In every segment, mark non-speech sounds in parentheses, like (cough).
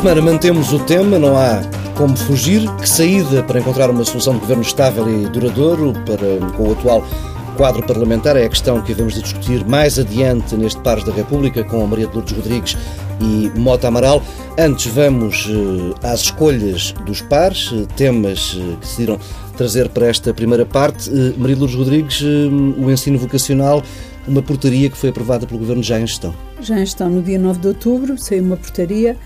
semana mantemos o tema, não há como fugir. Que saída para encontrar uma solução de governo estável e duradouro para, com o atual quadro parlamentar é a questão que vamos discutir mais adiante neste Pares da República com Maria de Lourdes Rodrigues e Mota Amaral. Antes vamos uh, às escolhas dos pares, uh, temas uh, que decidiram trazer para esta primeira parte. Maria de Lourdes Rodrigues, o ensino vocacional, uma portaria que foi aprovada pelo Governo já em gestão. Já em gestão, no dia 9 de outubro, saiu uma portaria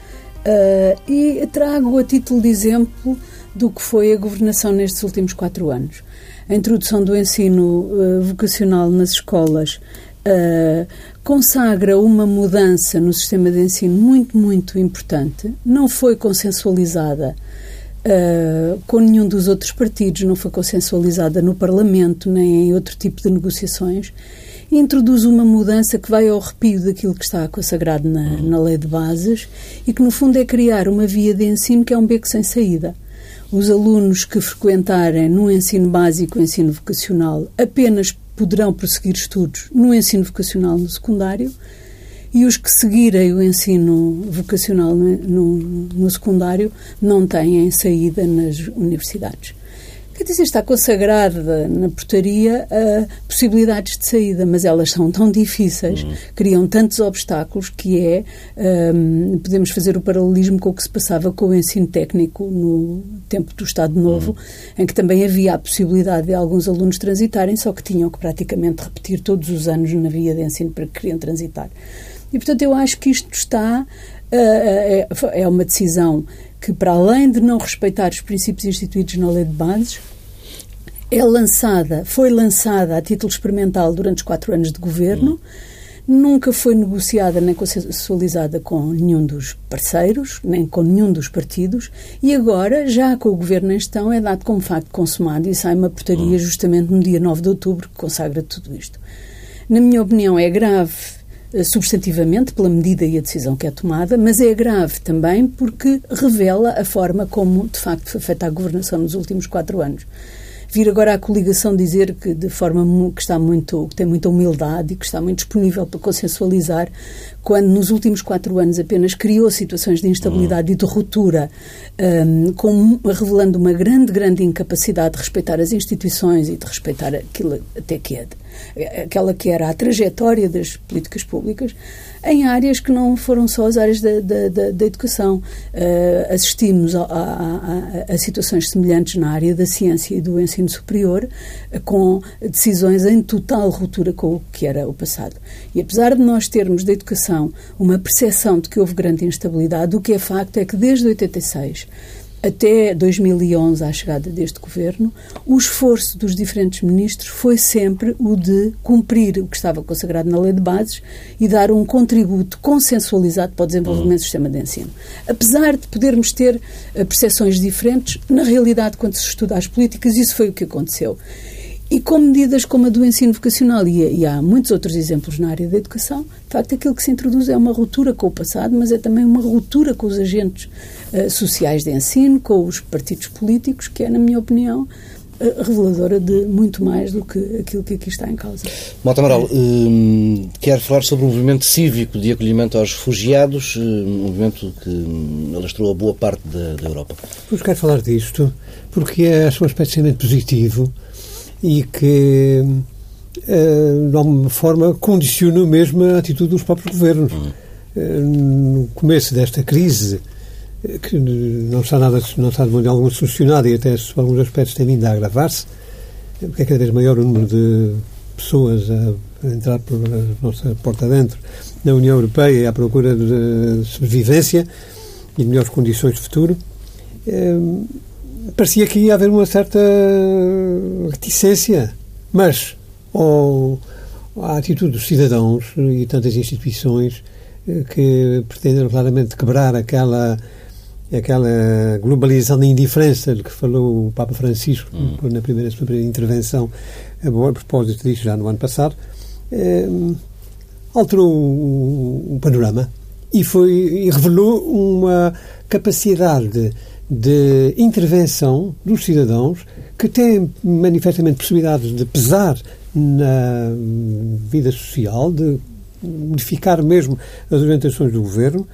e trago a título de exemplo do que foi a governação nestes últimos quatro anos. A introdução do ensino vocacional nas escolas uh, consagra uma mudança no sistema de ensino muito, muito importante. Não foi consensualizada uh, com nenhum dos outros partidos, não foi consensualizada no Parlamento nem em outro tipo de negociações. Introduz uma mudança que vai ao arrepio daquilo que está consagrado na, na lei de bases e que, no fundo, é criar uma via de ensino que é um beco sem saída os alunos que frequentarem no ensino básico, ensino vocacional, apenas poderão prosseguir estudos no ensino vocacional no secundário e os que seguirem o ensino vocacional no, no, no secundário não têm saída nas universidades. Quer dizer, está consagrada na portaria uh, possibilidades de saída, mas elas são tão difíceis, uhum. criam tantos obstáculos que é. Um, podemos fazer o paralelismo com o que se passava com o ensino técnico no tempo do Estado Novo, uhum. em que também havia a possibilidade de alguns alunos transitarem, só que tinham que praticamente repetir todos os anos na via de ensino para que queriam transitar. E, portanto, eu acho que isto está. Uh, é, é uma decisão que, para além de não respeitar os princípios instituídos na lei de bases, é lançada, foi lançada a título experimental durante os quatro anos de governo, nunca foi negociada nem consensualizada com nenhum dos parceiros, nem com nenhum dos partidos, e agora, já com o governo em gestão, é dado como facto consumado e sai uma portaria justamente no dia 9 de outubro que consagra tudo isto. Na minha opinião, é grave substantivamente pela medida e a decisão que é tomada, mas é grave também porque revela a forma como, de facto, foi feita a governação nos últimos quatro anos. Vir agora a coligação dizer que de forma que está muito que tem muita humildade e que está muito disponível para consensualizar quando nos últimos quatro anos apenas criou situações de instabilidade e de ruptura um, com, revelando uma grande grande incapacidade de respeitar as instituições e de respeitar aquilo até que é aquela que era a trajetória das políticas públicas em áreas que não foram só as áreas da, da, da, educação. Uh, assistimos a, a, a, a, situações semelhantes na área da ciência e do ensino superior, uh, com decisões em total ruptura com o que era o passado. E apesar de nós termos da educação uma percepção de que houve grande instabilidade, o que é facto é que desde 86 até 2011, à chegada deste governo, o esforço dos diferentes ministros foi sempre o de cumprir o que estava consagrado na lei de bases e dar um contributo consensualizado para o desenvolvimento do sistema de ensino. Apesar de podermos ter eh, percepções diferentes, na realidade, quando se estuda as políticas, isso foi o que aconteceu. E com medidas como a do ensino vocacional, e, e, há muitos outros exemplos na área da educação, de facto aquilo que se introduz é uma ruptura com o passado, mas é também uma ruptura com os agentes uh, sociais de ensino, com os partidos políticos, que é, na minha opinião, uh, reveladora de muito mais do que aquilo que aqui está em causa. Mota Amaral, hum, quer falar sobre o movimento cívico de acolhimento aos refugiados, um movimento que hum, alastrou a boa parte da, da Europa. Pois quero falar disto, porque é um aspecto extremamente positivo e que, uh, de alguma forma, condiciona mesmo a atitude dos próprios governos. Uhum. Uh, no começo desta crise, eh, que não está nada não está de modo algum solucionada e até por alguns aspectos tem vindo a agravar-se, porque é cada vez maior o número de pessoas a entrar por a nossa porta dentro na União Europeia à procura de sobrevivência e de melhores condições de futuro parecia que ia haver uma certa reticência, mas ou a atitude dos cidadãos e tantas instituições eh, que pretendem claramente quebrar aquela aquela globalização da indiferença de que falou o Papa Francisco hum. na primeira, sua primeira intervenção a propósito disso já no ano passado eh, alterou o, o, panorama e foi e revelou uma capacidade de intervenção dos cidadãos que têm manifestamente possibilidades de pesar na vida social, de modificar mesmo as orientações do governo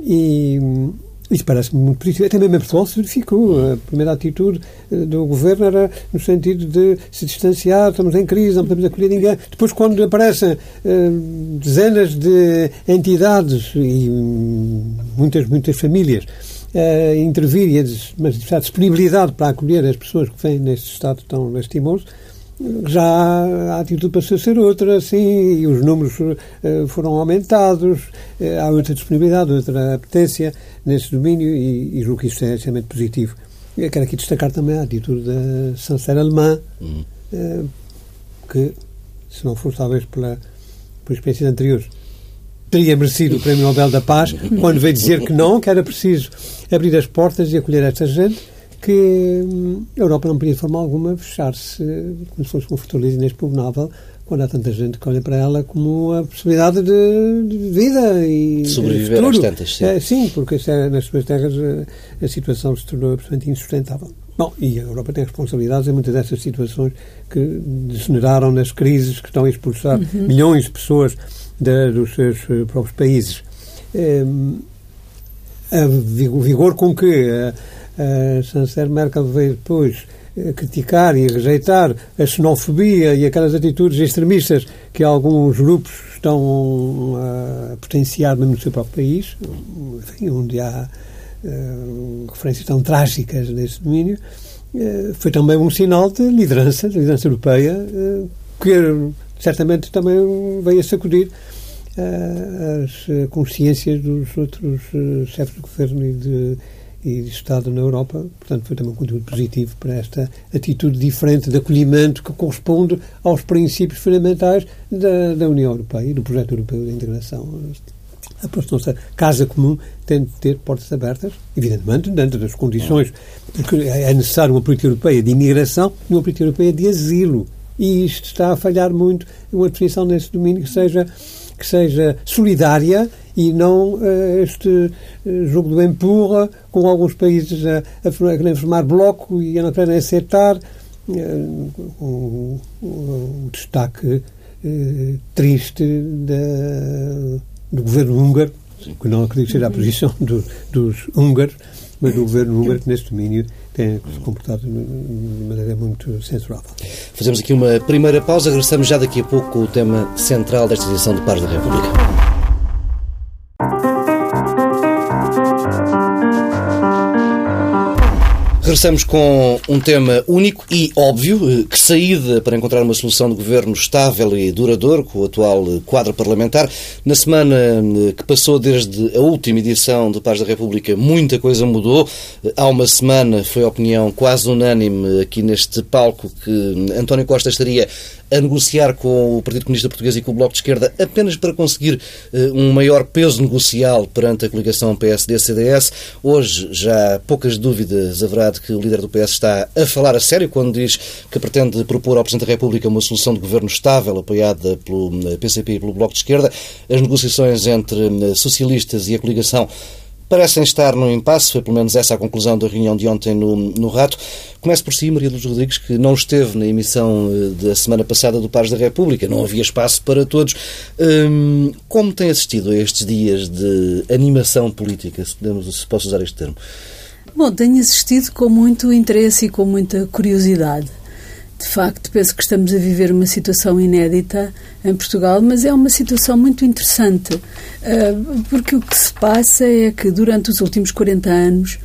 e, Isso parece-me muito positivo. Até mesmo em Portugal se verificou. A primeira atitude eh, do governo era no sentido de se distanciar, estamos em crise, não podemos acolher ninguém. Depois, quando aparecem eh, dezenas de entidades e muitas, muitas famílias a uh, intervir e a manifestar disponibilidade para acolher as pessoas que vêm neste estado tão lastimoso, já a atitude passou a ser outra, sim, e os números uh, foram aumentados, uh, há outra disponibilidade, outra apetência nesse domínio e, e julgo que isso é extremamente positivo. Eu quero aqui destacar também a atitude da Sancerre alemã, uhum. uh, que, se não fosse talvez pela, por experiências anteriores, teria merecido o Prémio Nobel da Paz, quando veio dizer que não, que era preciso abrir as portas e acolher esta gente que hum, a Europa não podia de forma alguma fechar-se como se fosse uma fortaleza inexpugnável quando há tanta gente que olha para ela como a possibilidade de, de vida e de sobreviver de às tantas, sim. É, sim, porque é, nas suas terras a, eh, a, situação se tornou absolutamente insustentável. Bom, e a Europa tem responsabilidades em muitas dessas situações que degeneraram nas crises que estão a expulsar uhum. milhões de pessoas de, dos seus eh, próprios países. É, o vigor com que a chanceler Merkel veio depois eh, criticar e rejeitar a xenofobia e aquelas atitudes extremistas que alguns grupos estão a potenciar mesmo no seu próprio país, enfim, onde há uh, referências tão trágicas nesse domínio, uh, foi também um sinal de liderança, de liderança europeia, uh, que certamente também veio a sacudir as consciências dos outros chefes de governo e de e de Estado na Europa. Portanto, foi também um conteúdo positivo para esta atitude diferente de acolhimento que corresponde aos princípios fundamentais da, da União Europeia e do projeto europeu de integração. A nossa casa comum tem de ter portas abertas, evidentemente, dentro das condições, porque é necessário uma política europeia de imigração e uma política europeia de asilo. E isto está a falhar muito, uma definição nesse domínio que seja, que seja solidária e não uh, este uh, jogo do empurra, com alguns países a, a, querer formar bloco e a não querem aceitar. Uh, o, o, destaque triste da, do governo húngaro, que não acredito seja a posição do, dos húngaros, mas do governo húngaro que neste domínio tem se comportado de maneira muito censurável. Fazemos aqui uma primeira pausa, regressamos já daqui a pouco com o tema central desta edição do Pares da República. Regressamos com um tema único e óbvio, eh, que saída para encontrar uma solução de governo estável e duradouro com o atual eh, quadro parlamentar. Na semana eh, que passou desde a última edição do Paz da República, muita coisa mudou. Há uma semana foi a opinião quase unânime aqui neste palco que António Costa estaria a negociar com o Partido Comunista Português e com o Bloco de Esquerda apenas para conseguir uh, um maior peso negocial perante a coligação PSD-CDS. Hoje já poucas dúvidas haverá de que o líder do PS está a falar a sério quando diz que pretende propor ao Presidente da República uma solução de governo estável apoiada pelo PCP eh, e pelo Bloco de Esquerda. As negociações entre eh, socialistas e a coligação parecem estar no impasse, foi pelo menos essa a conclusão da reunião de ontem no, no Rato. Começo por si, Maria Luz Rodrigues, que não esteve na emissão eh, da semana passada do Pares da República, não havia espaço para todos. Hum, como tem assistido a estes dias de animação política, se, podemos, se posso usar este termo? Bom, tenho assistido com muito interesse e com muita curiosidade de facto, penso que estamos a viver uma situação inédita em Portugal, mas é uma situação muito interessante, eh, porque o que se passa é que durante os últimos 40 anos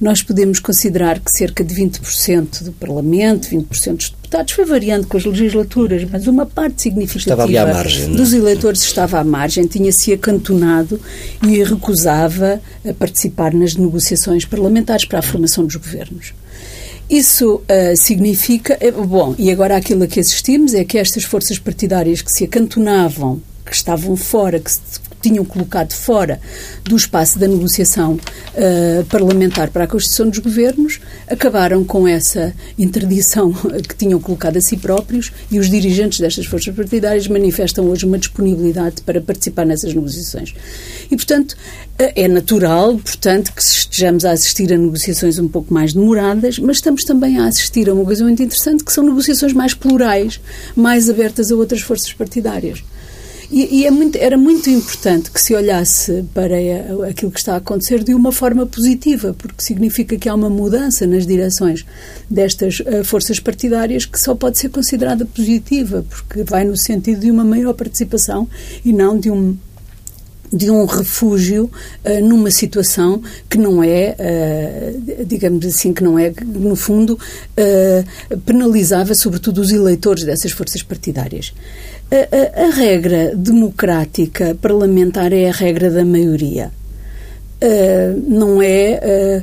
nós podemos considerar que cerca de 20% do Parlamento, 20% dos deputados, foi variando com as legislaturas, mas uma parte significativa margem, é? dos eleitores estava à margem, tinha-se acantonado e recusava a participar nas negociações parlamentares para a formação dos governos. Isso uh, significa. Eh, bom, e agora aquilo a que assistimos é que estas forças partidárias que se acantonavam, que estavam fora, que se tinham colocado fora do espaço da negociação uh, parlamentar para a Constituição dos Governos, acabaram com essa interdição que tinham colocado a si próprios e os dirigentes destas forças partidárias manifestam hoje uma disponibilidade para participar nessas negociações. E, portanto, uh, é natural, portanto, que estejamos a assistir a negociações um pouco mais demoradas, mas estamos também a assistir a uma coisa muito interessante, que são negociações mais plurais, mais abertas a outras forças partidárias. E, e é muito, era muito importante que se olhasse para aquilo que está a acontecer de uma forma positiva, porque significa que há uma mudança nas direções destas uh, forças partidárias que só pode ser considerada positiva, porque vai no sentido de uma maior participação e não de um de um refúgio uh, numa situação que não é, uh, digamos assim, que não é, no fundo, uh, penalizava sobretudo os eleitores dessas forças partidárias. A, a, a, regra democrática parlamentar é a regra da maioria. não é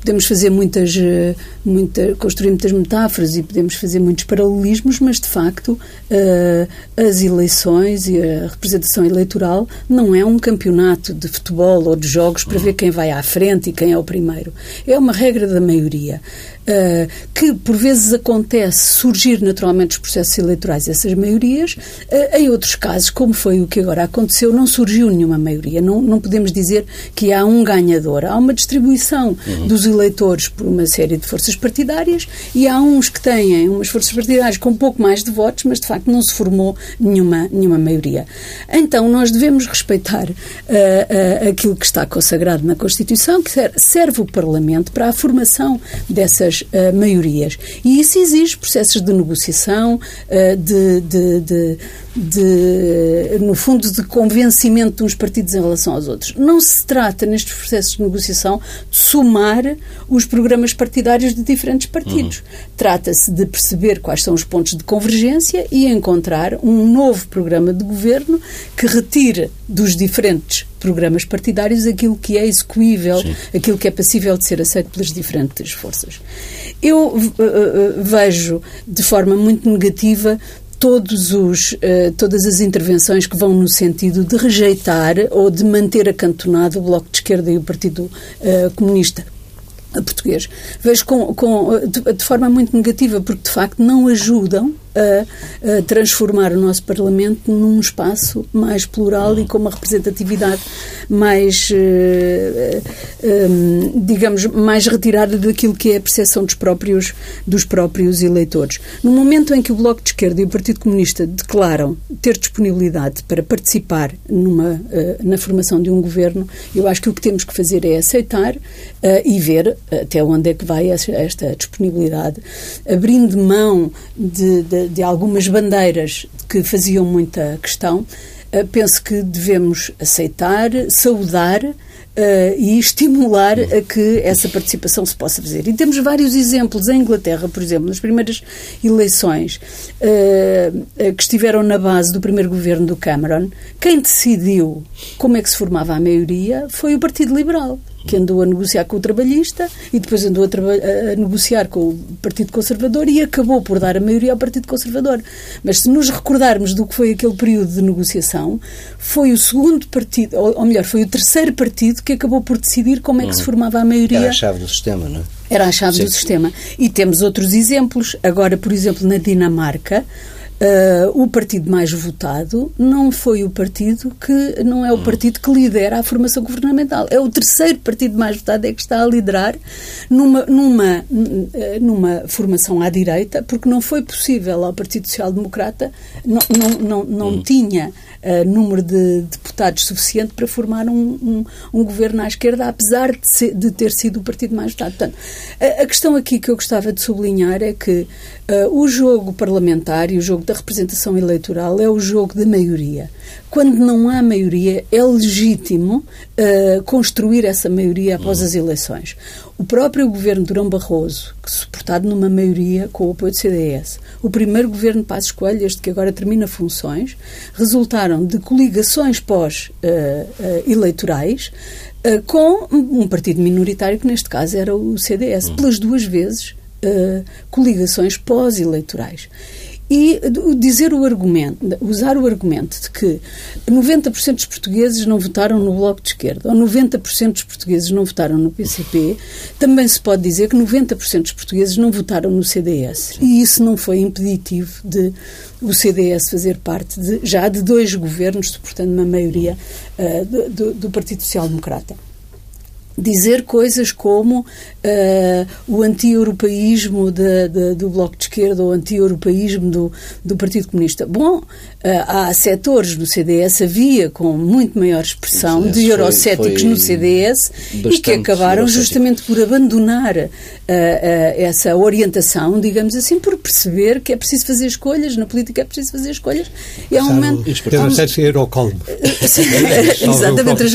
podemos fazer muitas, eh, muita, construir muitas metáforas e podemos fazer muitos paralelismos, mas de facto eh, as eleições e a representação eleitoral não é um campeonato de futebol ou de jogos para ver quem vai à frente e quem é o primeiro. É uma regra da maioria. Uh, que por vezes acontece surgir naturalmente os processos eleitorais essas maiorias, uh, em outros casos, como foi o que agora aconteceu, não surgiu nenhuma maioria. Não, não podemos dizer que há um ganhador. Há uma distribuição uhum. dos eleitores por uma série de forças partidárias e há uns que têm umas forças partidárias com um pouco mais de votos, mas de facto não se formou nenhuma, nenhuma maioria. Então nós devemos respeitar uh, uh, aquilo que está consagrado na Constituição, que serve o Parlamento para a formação dessas uh, maiorias. E isso exige processos de negociação, de, de, de de, no fundo, de convencimento de uns partidos em relação aos outros. Não se trata, nestes processos de negociação, de somar os programas partidários de diferentes partidos. Uhum. Trata-se de perceber quais são os pontos de convergência e encontrar um novo programa de governo que retire dos diferentes programas partidários aquilo que é execuível, Sim. aquilo que é passível de ser aceito pelas diferentes forças. Eu uh, uh, vejo de forma muito negativa todos os, uh, todas as intervenções que vão no sentido de rejeitar ou de manter acantonado o Bloco de Esquerda e o Partido uh, Comunista português. Vejo com, com de, de, forma muito negativa, porque de facto não ajudam a, a, transformar o nosso Parlamento num espaço mais plural e com uma representatividade mais, uh, um, digamos, mais retirada daquilo que é a percepção dos próprios, dos próprios eleitores. No momento em que o Bloco de Esquerda e o Partido Comunista declaram ter disponibilidade para participar numa, na formação de um governo, eu acho que o que temos que fazer é aceitar e ver até onde é que vai esta disponibilidade, abrindo mão de, de de, algumas bandeiras que faziam muita questão, eh, penso que devemos aceitar, saudar Uh, e estimular a que essa participação se possa fazer. E temos vários exemplos. Em Inglaterra, por exemplo, nas primeiras eleições uh, que estiveram na base do primeiro governo do Cameron, quem decidiu como é que se formava a maioria foi o Partido Liberal que andou a negociar com o trabalhista e depois andou a, a, negociar com o Partido Conservador e acabou por dar a maioria ao Partido Conservador. Mas se nos recordarmos do que foi aquele período de negociação, foi o segundo partido, ou, ou melhor, foi o terceiro partido que acabou por decidir como é que se uhum. formava a maioria. Era a chave do sistema, não é? Era a chave Sim. do sistema. E temos outros exemplos. Agora, por exemplo, na Dinamarca, Uh, o partido mais votado não foi o partido que não é o partido que lidera a formação governamental é o terceiro partido mais votado é que está a liderar numa numa numa formação à direita porque não foi possível ao Partido Social Democrata não não não, não hum. tinha uh, número de deputados suficiente para formar um, um, um governo à esquerda apesar de, ser, de, ter sido o partido mais votado Portanto, a, a, questão aqui que eu gostava de sublinhar é que uh, o jogo parlamentar e o jogo da representação eleitoral é o jogo da maioria. Quando não há maioria, é legítimo uh, construir essa maioria após as eleições. O próprio governo de Durão Barroso, que suportado numa maioria com o apoio do CDS, o primeiro governo de Passos Coelho, este que agora termina funções, resultaram de coligações pós-eleitorais uh, uh, com um partido minoritário, que neste caso era o CDS, pelas duas vezes coligações pós-eleitorais e dizer o argumento, usar o argumento de que 90% dos portugueses não votaram no Bloco de Esquerda ou 90% dos portugueses não votaram no PCP, também se pode dizer que 90% dos portugueses não votaram no CDS. E isso não foi impeditivo de o CDS fazer parte de, já de dois governos, suportando uma maioria uh, do, do Partido Social Democrata. Dizer coisas como uh, o anti-europeísmo do Bloco de Esquerda ou o anti-europeísmo do, do Partido Comunista. Bom, uh, há setores no CDS, havia com muito maior expressão de eurocéticos no CDS e que acabaram justamente por abandonar uh, essa orientação, digamos assim, por perceber que é preciso fazer escolhas, na política é preciso fazer escolhas. E (laughs) é um momento... Exatamente, as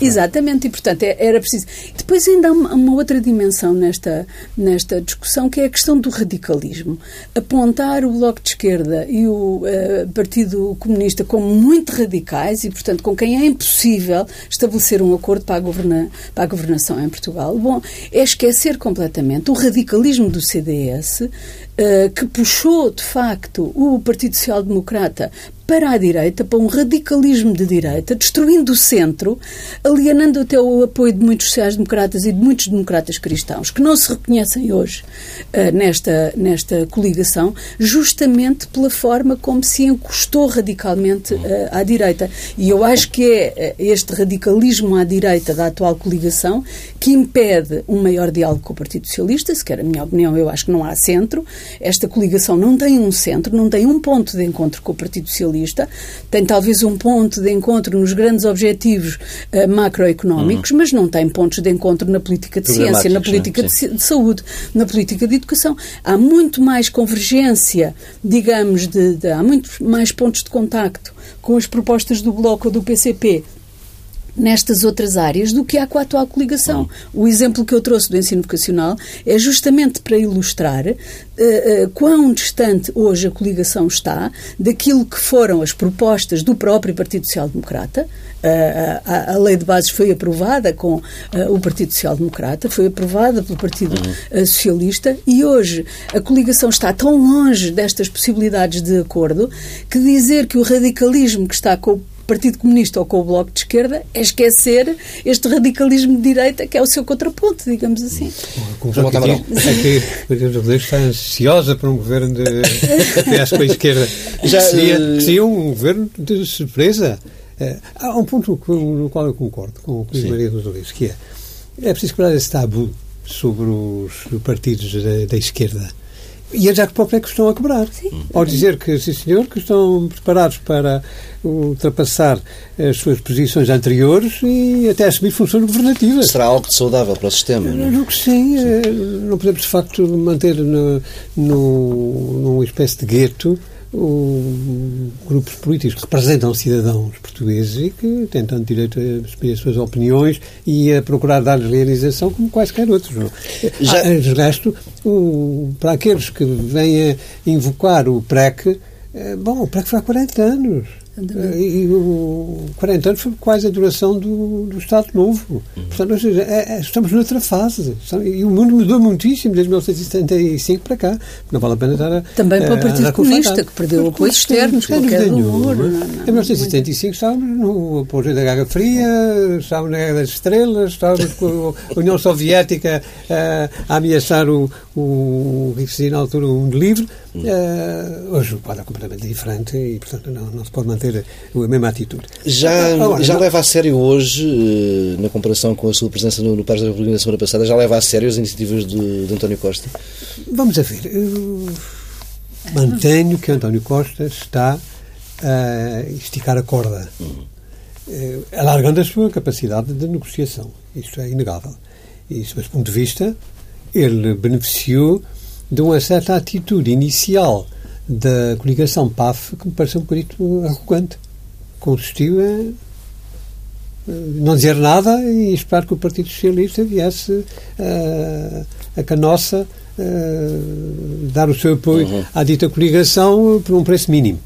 Exatamente, portanto, é, era preciso. Depois ainda há uma, outra dimensão nesta, nesta discussão, que é a questão do radicalismo. Apontar o Bloco de Esquerda e o uh, Partido Comunista como muito radicais e, portanto, com quem é impossível estabelecer um acordo para a, governa, para a governação em Portugal, bom, é esquecer completamente o radicalismo do CDS, uh, eh, que puxou, de facto, o Partido Social Democrata para a direita, para um radicalismo de direita, destruindo o centro, alienando até o apoio de muitos sociais-democratas e de muitos democratas cristãos, que não se reconhecem hoje uh, nesta, nesta coligação, justamente pela forma como se encostou radicalmente uh, à direita. E eu acho que é uh, este radicalismo à direita da atual coligação que impede um maior diálogo com o Partido Socialista, se quer a minha opinião, eu acho que não há centro. Esta coligação não tem um centro, não tem um ponto de encontro com o Partido Socialista tem talvez um ponto de encontro nos grandes objetivos uh, macroeconómicos, uhum. mas não tem pontos de encontro na política de ciência, na política de, de, saúde, na política de educação. Há muito mais convergência, digamos, de, de, há muito mais pontos de contacto com as propostas do Bloco ou do PCP nestas outras áreas do que há com a atual coligação. O exemplo que eu trouxe do ensino vocacional é justamente para ilustrar uh, uh, quão distante hoje a coligação está daquilo que foram as propostas do próprio Partido Social Democrata. Uh, a, a, lei de bases foi aprovada com o Partido Social Democrata, foi aprovada pelo Partido uhum. Socialista e hoje a coligação está tão longe destas possibilidades de acordo que dizer que o radicalismo que está com o Partido Comunista ou com o Bloco de Esquerda é esquecer este radicalismo de direita que é o seu contraponto, digamos assim. Como já é que a Maria está ansiosa para um governo de PS com a esquerda. (laughs) Já, seria, eh, seria um governo de surpresa. Eh, há um ponto no qual eu concordo com o que Maria dos Reis, que é é preciso quebrar esse tabu sobre os partidos da, da esquerda e eles é que próprio é que estão a quebrar. Sim. Ao dizer que, sim senhor, que estão preparados para ultrapassar as suas posições anteriores e até assumir funções governativas. Será algo saudável para o sistema, não é? Eu que sim. sim. Eh, não podemos, de facto, manter no, no, numa espécie de gueto o, grupos políticos que representam cidadãos portugueses e que têm tanto direito a exprimir as suas opiniões e a procurar dar-lhes realização como quaisquer outros. Já... Ah, de resto, o, para aqueles que vêm a invocar o PREC, eh, bom, o PREC foi há 40 anos. E, o 40 anos foi quase a duração do, do Estado Novo. Uhum. Portanto, seja, é, é, estamos noutra fase. E o mundo mudou muitíssimo desde 1975 para cá. Não vale a pena estar a. Também para o Partido Comunista, que perdeu apoios externos, qualquer rumor. Em 1975 estávamos no apoio da Guerra Fria, estávamos na Guerra das Estrelas, estávamos com a (laughs) União Soviética a, a ameaçar o, o, que se na altura o mundo livre. Uh, hoje o quadro é completamente diferente e, portanto, não, não se pode manter a mesma atitude. Já, Agora, já não... leva a sério hoje, uh, na comparação com a sua presença no, no Pares da República na semana passada, já leva a sério as iniciativas de, de António Costa? Vamos a ver. Eu mantenho que António Costa está a esticar a corda, uh, alargando a sua capacidade de negociação. Isto é inegável. E, sob esse ponto de vista, ele beneficiou de uma certa atitude inicial da coligação PAF que me pareceu um bocadinho arrogante. Consistiu em não dizer nada e esperar que o Partido Socialista viesse uh, a canossa uh, dar o seu apoio uhum. à dita coligação por um preço mínimo.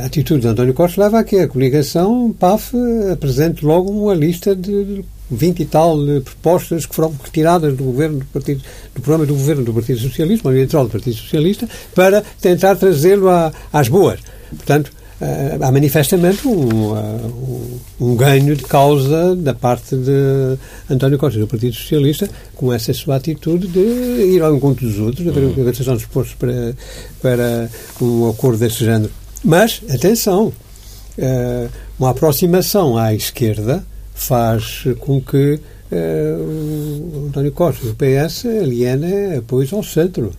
A atitude de António Costa leva a que a coligação PAF apresente logo uma lista de 20 e tal propostas que foram retiradas do governo do partido do programa do governo do Partido Socialista, uma eleitoral do Partido Socialista, para tentar trazê-lo às boas. Portanto, eh, há manifestamente um, um, um, ganho de causa da parte de António Costa do Partido Socialista com essa sua atitude de ir ao encontro dos outros, de uhum. estão dispostos para, para um acordo desse género. Mas, atenção, eh, uma aproximação à esquerda faz com que uh, o António Costa e o PS alienem apoios ao centro.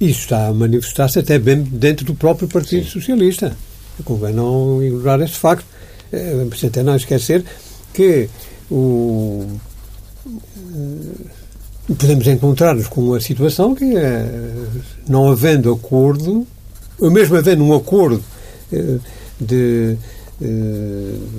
Isso está a manifestar-se até bem dentro do próprio Partido Sim. Socialista. Convém não ignorar este facto. É até não esquecer que o, podemos encontrar-nos com uma situação que é, não havendo acordo, ou mesmo havendo um acordo de,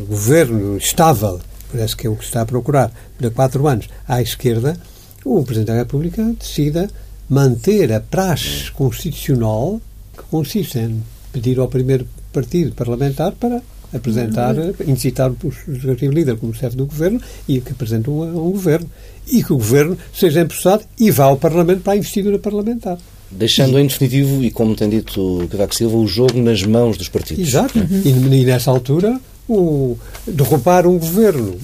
governo estável, parece que é o que se está a procurar, de quatro anos à esquerda, o Presidente da República decida manter a praxe constitucional que consiste em pedir ao primeiro partido parlamentar para apresentar, uhum. incitar o Executivo Líder como chefe do Governo e que apresente um, um Governo. E que o Governo seja empossado e vá ao Parlamento para a investidura parlamentar. Deixando em definitivo, e como tem dito Cavaco Silva, o jogo nas mãos dos partidos. Exato. Uhum. E, e, nessa altura, o, derrubar um governo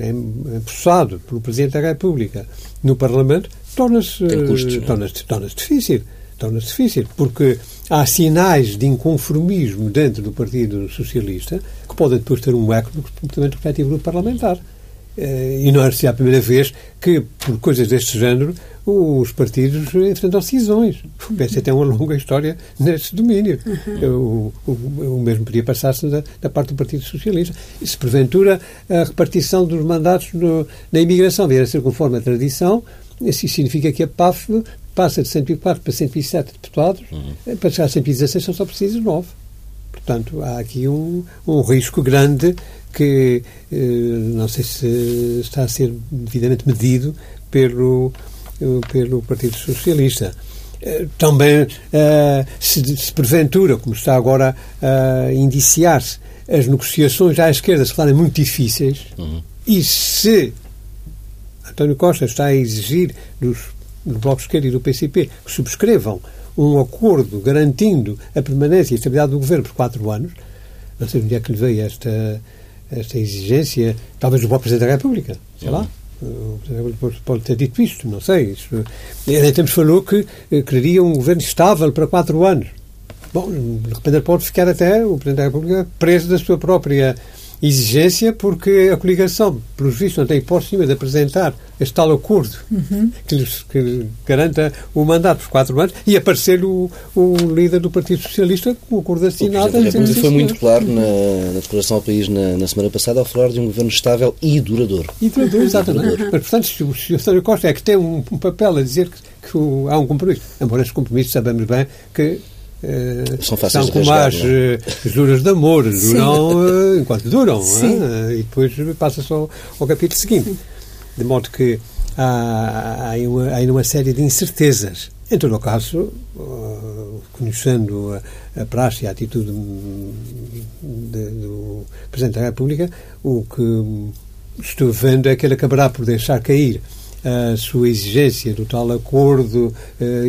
eh, empossado pelo Presidente da República no Parlamento torna-se é? torna torna difícil torna-se difícil, porque há sinais de inconformismo dentro do Partido Socialista que podem depois ter um eco no comportamento respectivo do parlamentar. Eh, e não é a primeira vez que, por coisas deste género, os partidos enfrentam cisões. O PS tem uma longa história nesse domínio. Uhum. O, o, o, mesmo podia passar-se da, da, parte do Partido Socialista. E se porventura a repartição dos mandatos no, na imigração vier a ser conforme a tradição, isso significa que a PAF passa de 104 para 107 deputados, uhum. para chegar a 116 são só precisos 9. Portanto, há aqui um, um risco grande que eh, não sei se está a ser devidamente medido pelo, eh, pelo Partido Socialista. Eh, também, se, se porventura, como está agora a indiciar-se, as negociações à esquerda se tornarem muito difíceis, uhum. e se António Costa está a exigir dos do Bloco de Esquerda e do PCP que subscrevam um acordo garantindo a permanência e a estabilidade do governo por quatro anos, não sei onde é que lhe veio esta, esta exigência, talvez do próprio Presidente da República, sei lá. O Presidente pode ter dito isto, não sei. Isso, ele temos falou que eh, queria um governo estável para quatro anos. Bom, de repente pode ficar até o Presidente da República preso da sua própria exigência porque a coligação, pelos vistos, não tem hipótese nenhuma de apresentar este tal acordo uhum. que, lhes, que garanta o mandato por quatro anos e aparecer o, o líder do Partido Socialista com o acordo assinado. O Presidente foi muito claro na, na, declaração ao país na, na, semana passada ao falar de um governo estável e duradouro. E duradouro, exatamente. Duradouro. Mas, portanto, se o, Sr. Costa é que tem um, um papel a dizer que, que o, há um compromisso, embora esse compromisso sabemos bem que são fáceis são como as juras de amor, duram uh, enquanto duram, é? e depois passa-se ao, ao, capítulo seguinte. De modo que há, há, uma, há uma série de incertezas. Em todo o caso, conhecendo a, a praxe e a atitude de, do Presidente da República, o que estou vendo é que ele acabará por deixar cair a sua exigência do tal acordo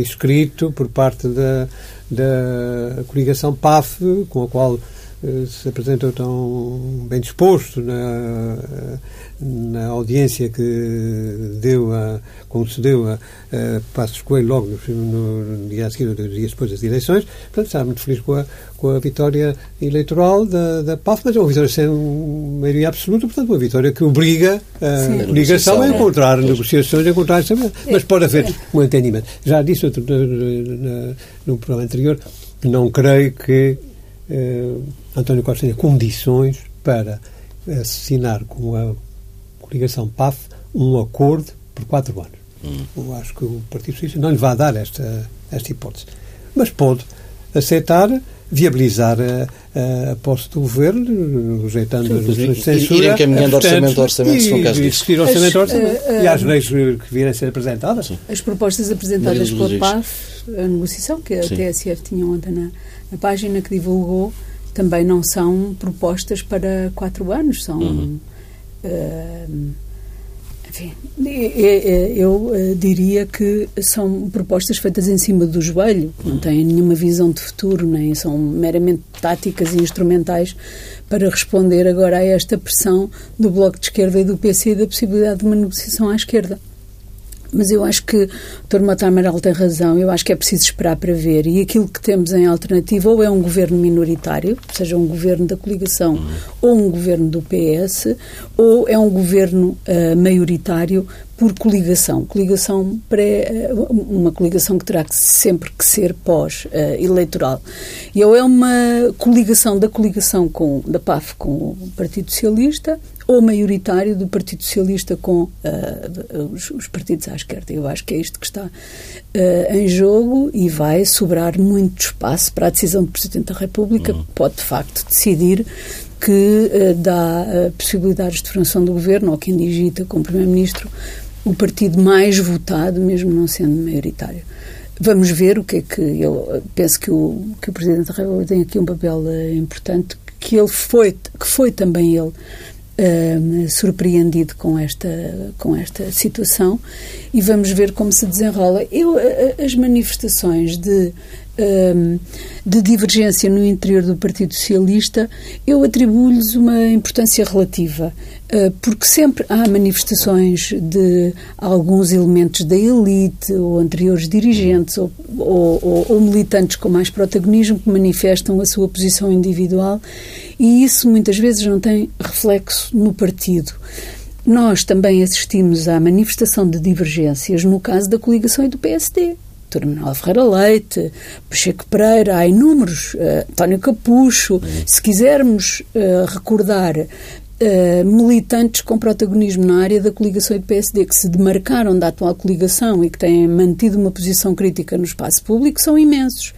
escrito por parte da da coligação PAF, com a qual se apresentou tão bem disposto na, na audiência que deu a, concedeu a, a Passos Coelho logo no, no, dia a seguir, dois dias depois das eleições. Portanto, estava muito feliz com a, com a vitória eleitoral da, da PAF, mas é uma vitória sem maioria absoluta, portanto, uma vitória que obriga a Sim. coligação a encontrar é. negociações, a encontrar Mas pode haver é. um entendimento. Já disse outro, no, no programa anterior que não creio que eh, António Costa tenha condições para assinar com a coligação PAF um acordo por quatro anos. Hum. Eu acho que o Partido Socialista não lhe vai dar esta, esta hipótese. Mas pode aceitar viabilizar a, a posse do governo, rejeitando as moções de censura. Ir encaminhando orçamento a orçamento, se for caso disso. Discutir orçamento a orçamento. Uh, uh, e às leis que virem a ser apresentadas. Sim. As propostas apresentadas pela PAF, a negociação, que a Sim. TSF tinha ontem na, na página que divulgou, também não são propostas para quatro anos, são. Uhum. Uh, enfim, eu eh, diria que são propostas feitas em cima do joelho, não têm nenhuma visão de futuro, nem são meramente táticas e instrumentais para responder agora a esta pressão do Bloco de Esquerda e do PC da possibilidade de uma negociação à esquerda. Mas eu acho que o Dr. Mota Amaral tem razão, eu acho que é preciso esperar para ver. E aquilo que temos em alternativa ou é um governo minoritário, seja um governo da coligação uhum. ou um governo do PS, ou é um governo uh, maioritário por coligação. Coligação pré, uma coligação que terá que sempre que ser pós-eleitoral. e ou é uma coligação da coligação com, da PAF com o Partido Socialista, ou maioritário do Partido Socialista com uh, os, os, partidos à esquerda. Eu acho que é isto que está uh, em jogo e vai sobrar muito espaço para a decisão do Presidente da República, uhum. que pode, de facto, decidir que uh, dá possibilidades de formação do governo, ou quem digita como Primeiro-Ministro, o partido mais votado, mesmo não sendo maioritário. Vamos ver o que é que eu penso que o, que o Presidente da República tem aqui um papel importante, que ele foi, que foi também ele uh, surpreendido com esta, com esta situação e vamos ver como se desenrola. Eu, as manifestações de de divergência no interior do Partido Socialista, eu atribuo-lhes uma importância relativa, ah, porque sempre há manifestações de alguns elementos da elite ou anteriores dirigentes ou, ou, ou militantes com mais protagonismo que manifestam a sua posição individual e isso muitas vezes não tem reflexo no partido. Nós também assistimos à manifestação de divergências no caso da coligação e do PSD. Terminal Ferreira Leite, Pacheco Pereira, há inúmeros, uh, António Capucho. Se quisermos uh, recordar uh, militantes com protagonismo na área da coligação e do PSD que se demarcaram da atual coligação e que têm mantido uma posição crítica no espaço público são imensos.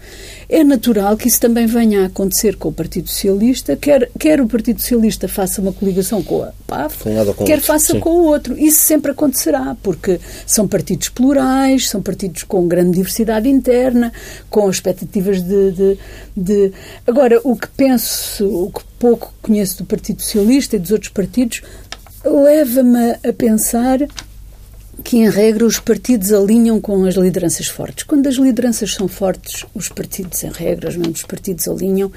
É natural que isso também venha a acontecer com o Partido Socialista, quer, quer o Partido Socialista faça uma coligação com a PAF, com quer outro. faça Sim. com o outro. Isso sempre acontecerá, porque são partidos plurais, são partidos com grande diversidade interna, com expectativas de, de, de... Agora, o que penso, o que pouco conheço do Partido Socialista e dos outros partidos, leva-me a pensar que, em regra, os partidos alinham com as lideranças fortes. Quando as lideranças são fortes, os partidos, em regra, os membros dos partidos alinham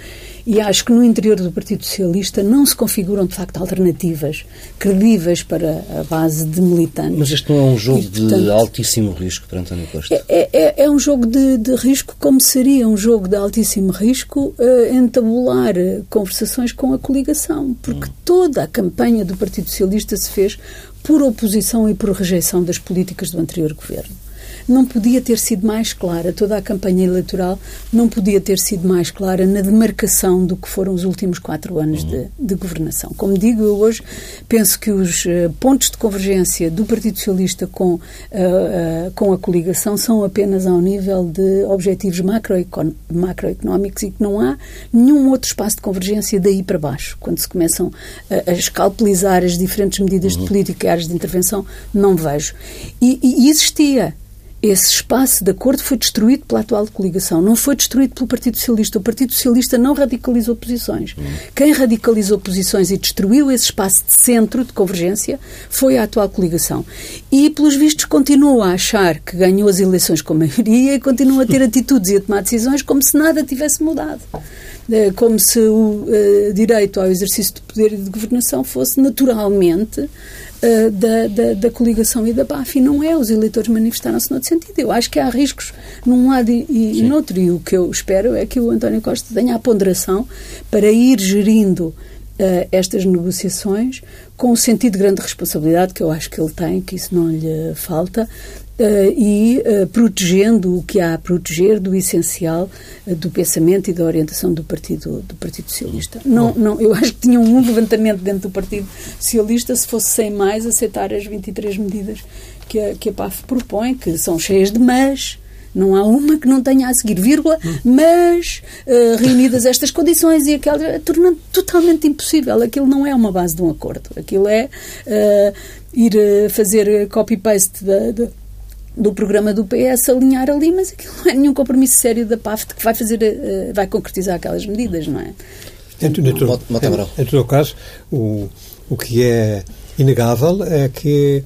e acho que no interior do Partido Socialista não se configuram, de facto, alternativas credíveis para a base de militantes. Mas este não é um jogo e, portanto, de altíssimo risco para António Costa? É, é, é um jogo de, de, risco, como seria um jogo de altíssimo risco uh, entabular conversações com a coligação, porque hum. toda a campanha do Partido Socialista se fez por oposição e por rejeição das políticas do anterior governo não podia ter sido mais clara, toda a campanha eleitoral não podia ter sido mais clara na demarcação do que foram os últimos quatro anos de, de, governação. Como digo, eu hoje penso que os uh, pontos de convergência do Partido Socialista com, uh, uh, com a coligação são apenas ao nível de objetivos macroecon macroeconómicos e que não há nenhum outro espaço de convergência daí para baixo. Quando se começam a, a escalpelizar as diferentes medidas uhum. de política e áreas de intervenção, não vejo. E, e existia esse espaço de acordo foi destruído pela atual coligação, não foi destruído pelo Partido Socialista. O Partido Socialista não radicalizou posições. Hum. Quem radicalizou posições e destruiu esse espaço de centro de convergência foi a atual coligação. E, pelos vistos, continua a achar que ganhou as eleições com maioria e continua a ter (laughs) atitudes e a tomar decisões como se nada tivesse mudado. Eh, como se o uh, direito ao exercício de poder e de governação fosse naturalmente uh, da, da, da, coligação e da BAF. E não é, os eleitores manifestaram-se noutro sentido. Eu acho que há riscos num lado e, e noutro. E o que eu espero é que o António Costa tenha a ponderação para ir gerindo uh, estas negociações com o sentido de grande responsabilidade que eu acho que ele tem, que isso não lhe falta, e uh, protegendo o que há a proteger do essencial uh, do pensamento e da orientação do Partido, do partido Socialista. Não, não, eu acho que tinham um levantamento dentro do Partido Socialista se fosse sem mais aceitar as 23 medidas que a, que a PAF propõe, que são cheias de mas. Não há uma que não tenha a seguir vírgula, mas reunidas estas condições e aquela, tornando totalmente impossível. Aquilo não é uma base de um acordo. Aquilo é ir fazer copy-paste da do programa do PS alinhar ali, mas aquilo não é nenhum compromisso sério da PAF que vai fazer, uh, vai concretizar aquelas medidas, não é? Em, em, em, em todo o caso, o, o que é inegável é que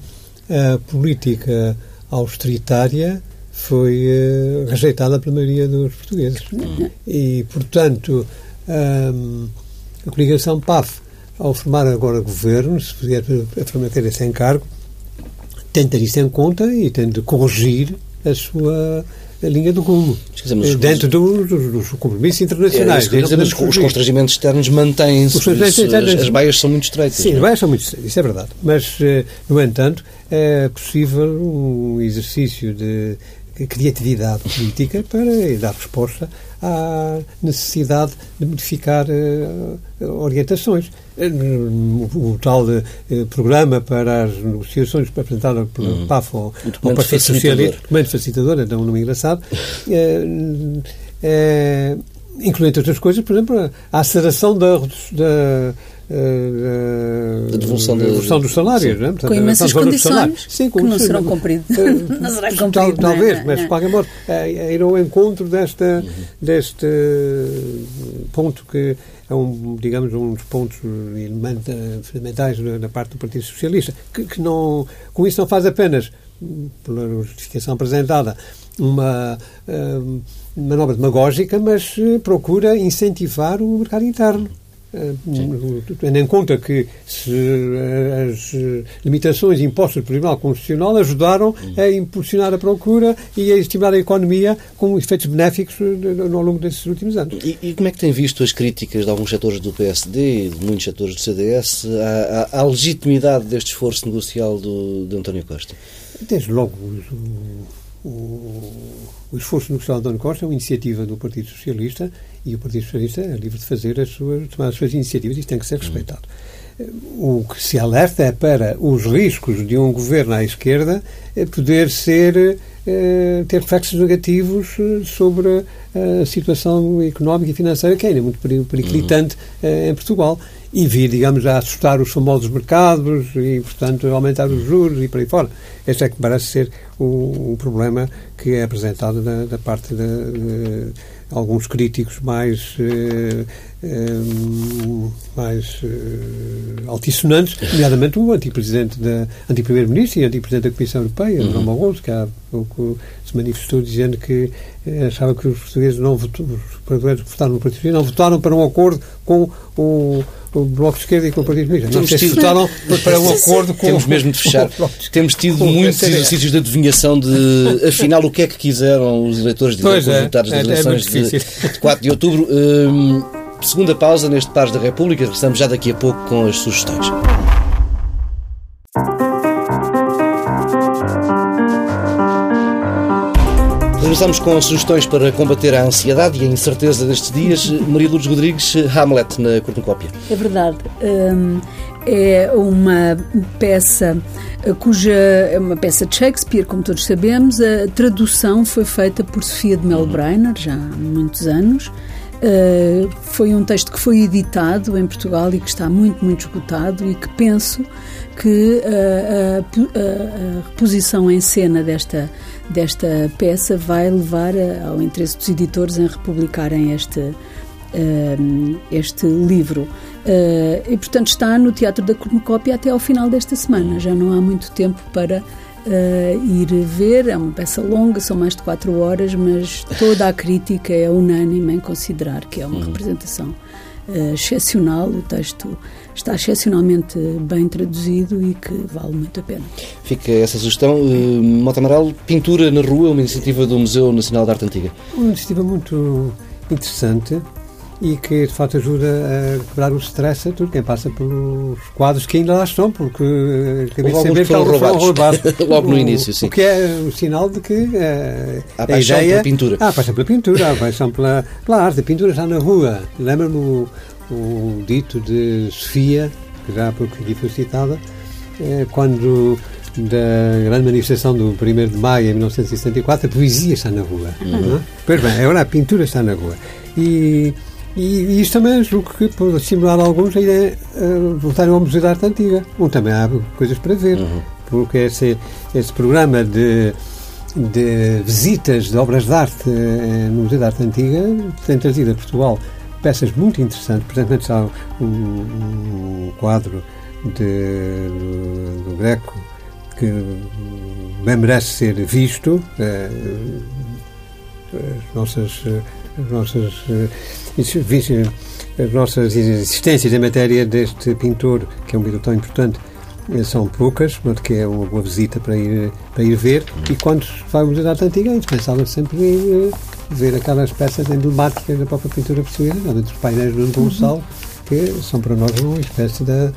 a política austeritária foi uh, rejeitada pela maioria dos portugueses. Uhum. E, portanto, um, a coligação PAF, ao formar agora governo, se vier a formar esse encargo, tem de ter isso em conta e tem de corrigir a sua a linha do rumo. Dentro dos, dos, compromissos internacionais. É, dizer, os, os constrangimentos externos mantêm-se, as, as baias são muito estreitas. Sim, é? as baias são muito estreitas, isso é verdade. Mas, eh, no entanto, é possível um exercício de criatividade política para dar resposta à necessidade de modificar uh, orientações. O, o tal uh, programa para as negociações apresentado pelo uhum. PAF ao, ao Partido Socialista, documento facilitador, é um nome engraçado, uh, incluindo entre outras coisas, por exemplo, a aceleração da, da a devolução, da, devolução dos salários. Né? Portanto, com imensas condições sim, com, que não serão cumpridas. (laughs) não será cumprido. Tal, talvez, não, mas de qualquer modo, é, é ir ao encontro desta, uhum. deste ponto que é um, digamos, um dos pontos fundamentais da parte do Partido Socialista, que, que não, com isso não faz apenas, pela justificação apresentada, uma uh, manobra demagógica, mas procura incentivar o mercado interno. Tendo em conta que se, as limitações impostas pelo Tribunal Constitucional ajudaram a impulsionar a procura e a estimular a economia com efeitos benéficos ao longo desses últimos anos. E, e como é que tem visto as críticas de alguns setores do PSD e de muitos setores do CDS à, à, à legitimidade deste esforço negocial do, de António Costa? Desde logo, o, o, o esforço negocial de António Costa é uma iniciativa do Partido Socialista e o Partido Socialista é livre de fazer as suas, tomar as suas iniciativas e isso tem que ser respeitado. O que se alerta é para os riscos de um governo à esquerda eh, poder ser eh, ter reflexos negativos eh, sobre a situação económica e financeira que é ainda muito periclitante em Portugal e vir, digamos, a assustar os famosos mercados e, portanto, aumentar os juros e por aí fora. Este é que parece ser o, o problema que é apresentado da, da parte de, de, alguns críticos mais eh, eh, mais eh, altissonantes, nomeadamente o antipresidente da antiprimeiro-ministro e antipresidente da Comissão Europeia, uhum. João Barroso, que há pouco se manifestou dizendo que achava que os portugueses não votaram, os votaram no Partido não votaram para um acordo com o o Bloco de Esquerda e com o Partido Comunista. Não sei se votaram para um acordo com Temos mesmo de fechar. Temos tido muitos exercícios de adivinhação de, afinal, o que é que quiseram os eleitores dizer pois é, votar das é, eleições é de, de 4 de outubro. Hum, segunda pausa neste Pares da República. Regressamos já daqui a pouco com as sugestões. Regressamos com sugestões para combater a ansiedade e a incerteza destes dias. Maria Lourdes Rodrigues, Hamlet, na cornucópia. É verdade. Hum, é uma peça cuja é uma peça de Shakespeare, como todos sabemos. A tradução foi feita por Sofia de Melbrenner, já há muitos anos. Uh, foi um texto que foi editado em Portugal e que está muito, muito esgotado e que penso que uh, a, reposição em cena desta, desta peça vai levar a, ao interesse dos editores em republicarem este, uh, este livro. e, portanto, está no Teatro da Cornucópia até ao final desta semana. Já não há muito tempo para uh, ir ver. É uma peça longa, são mais de quatro horas, mas toda a crítica é unânime em considerar que é uma uhum. representação uh, excepcional. O texto está excepcionalmente bem traduzido e que vale muito a pena. Fica essa sugestão. Uh, Mota Amaral, Pintura na Rua, uma iniciativa do Museu Nacional de Arte Antiga. Uma iniciativa muito interessante e que de facto ajuda a quebrar o stress a tudo quem passa pelos quadros que ainda lá estão, porque acabei de saber que foram roubados. roubados. (laughs) Logo no início, sim. O que é o sinal de que uh, a, a paixão ideia, pela pintura. Ah, a paixão pela pintura, a paixão pela, pela arte. A pintura está na rua. Lembra-me o, o, dito de Sofia, que já há pouco aqui foi citada, é, quando da grande manifestação do 1 de maio em 1974, a poesia está na rua. Uhum. É? Pois bem, agora a pintura está na rua. E e, isto também julgo que pode estimular alguns a irem uh, voltarem ao Museu da Arte Antiga, onde também há coisas para ver. Uhum. Porque esse, esse programa de, de visitas de obras de arte uh, no Museu da Arte Antiga tem trazido a Portugal peças muito interessantes. Por exemplo, há um, um quadro de, do, do, Greco que bem merece ser visto. Uh, as nossas as nossas, eh, as nossas existências em matéria deste pintor, que é um pintor tão importante, são poucas, porque é uma boa visita para ir, para ir ver. E quando vai ao Museu da Arte Antiga, é indispensável sempre ir, ver aquelas peças emblemáticas da própria pintura portuguesa, entre os painéis do Gonçalo, que são para nós uma espécie da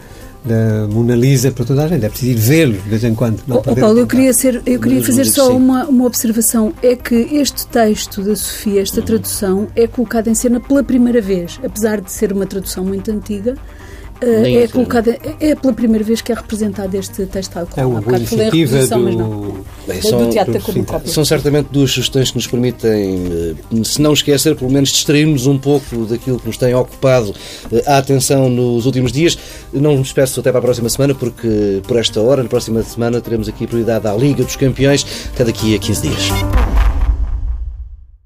da Mona Lisa para toda a gente. É preciso ir vê-los de vez em quando. Não oh, Paulo, eu queria, ser, eu queria fazer só uma, uma observação. É que este texto da Sofia, esta tradução, é colocado em cena pela primeira vez. Apesar de ser uma tradução muito antiga, é, colocada, é pela primeira vez que é representado este texto tal É uma boa iniciativa do... Mas não. Bem, são, do teatro da São certamente duas sugestões que nos permitem, eh, se não esquecer, pelo menos distrairmos um pouco daquilo que nos tem ocupado eh, a atenção nos últimos dias. Não me despeço até para a próxima semana, porque por esta hora, na próxima semana, teremos aqui a prioridade à Liga dos Campeões, até daqui a 15 dias.